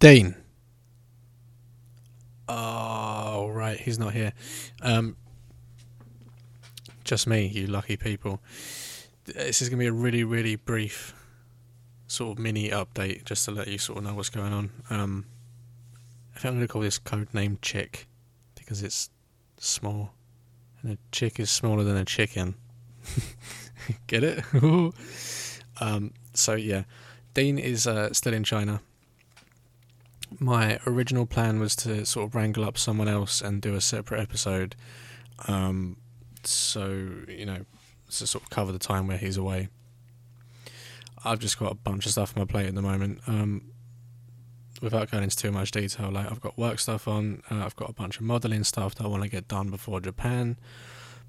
Dean. Oh, right, he's not here. Um, just me, you lucky people. This is going to be a really, really brief sort of mini update just to let you sort of know what's going on. Um, I think I'm going to call this code name Chick because it's small and a chick is smaller than a chicken. Get it? um, so, yeah, Dean is uh, still in China my original plan was to sort of wrangle up someone else and do a separate episode. Um, so you know, to sort of cover the time where he's away. I've just got a bunch of stuff on my plate at the moment. Um, without going into too much detail, like I've got work stuff on. Uh, I've got a bunch of modelling stuff that I want to get done before Japan,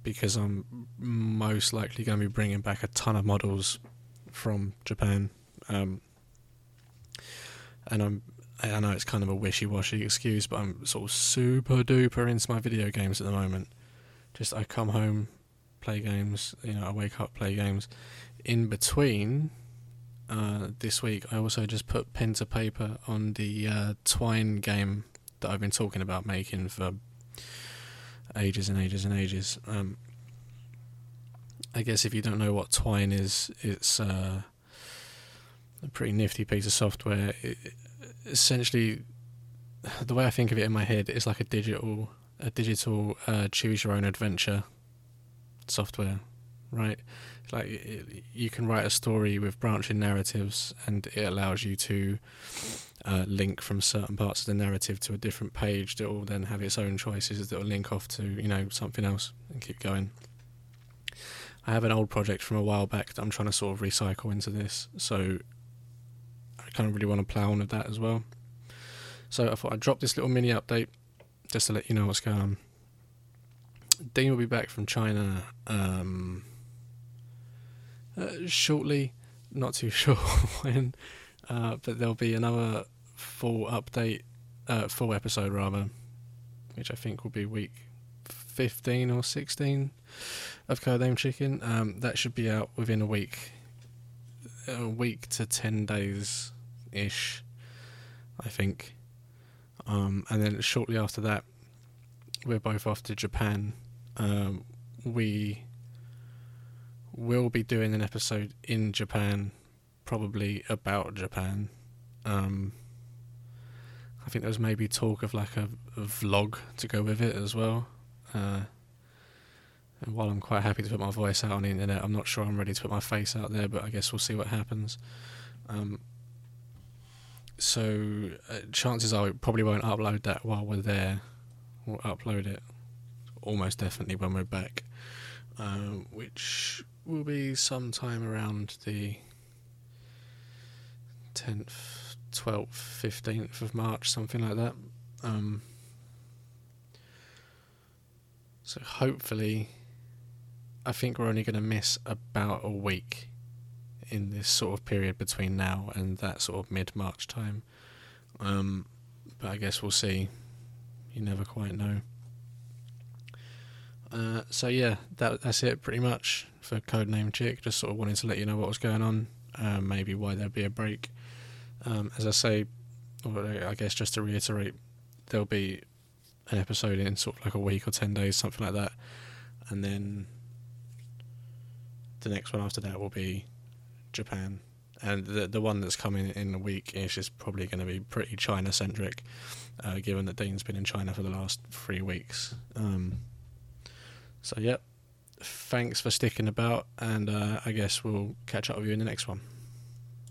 because I'm most likely going to be bringing back a ton of models from Japan. Um, and I'm I know it's kind of a wishy-washy excuse, but I'm sort of super duper into my video games at the moment. Just I come home, play games. You know, I wake up, play games. In between, uh, this week I also just put pen to paper on the uh, Twine game that I've been talking about making for ages and ages and ages. Um, I guess if you don't know what Twine is, it's uh, a pretty nifty piece of software. It, essentially the way I think of it in my head is like a digital a digital uh, choose your own adventure software, right? Like it, you can write a story with branching narratives, and it allows you to uh, link from certain parts of the narrative to a different page that will then have its own choices that will link off to you know something else and keep going. I have an old project from a while back that I'm trying to sort of recycle into this, so kind of really want to plow on with that as well. So I thought I'd drop this little mini update just to let you know what's going on. Dean will be back from China um, uh, shortly, not too sure when, uh, but there'll be another full update, uh, full episode rather, which I think will be week 15 or 16 of Codename Chicken. Um, that should be out within a week, a week to 10 days ish, I think. Um, and then shortly after that, we're both off to Japan. Um, we will be doing an episode in Japan, probably about Japan. Um, I think there was maybe talk of like a, a, vlog to go with it as well. Uh, and while I'm quite happy to put my voice out on the internet, I'm not sure I'm ready to put my face out there, but I guess we'll see what happens. Um, so uh, chances are we probably won't upload that while we're there. We'll upload it almost definitely when we're back, um, which will be sometime around the 10th, 12th, 15th of March, something like that. Um, so hopefully, I think we're only going to miss about a week in this sort of period between now and that sort of mid March time. Um, but I guess we'll see. You never quite know. Uh, so yeah, that that's it pretty much for Codename Chick. Just sort of wanted to let you know what was going on, uh, maybe why there'd be a break. Um, as I say, I guess just to reiterate, there'll be an episode in sort of like a week or ten days, something like that, and then the next one after that will be Japan, and the the one that's coming in a week is just probably going to be pretty China centric, uh, given that Dean's been in China for the last three weeks. Um, so yep, thanks for sticking about, and uh, I guess we'll catch up with you in the next one.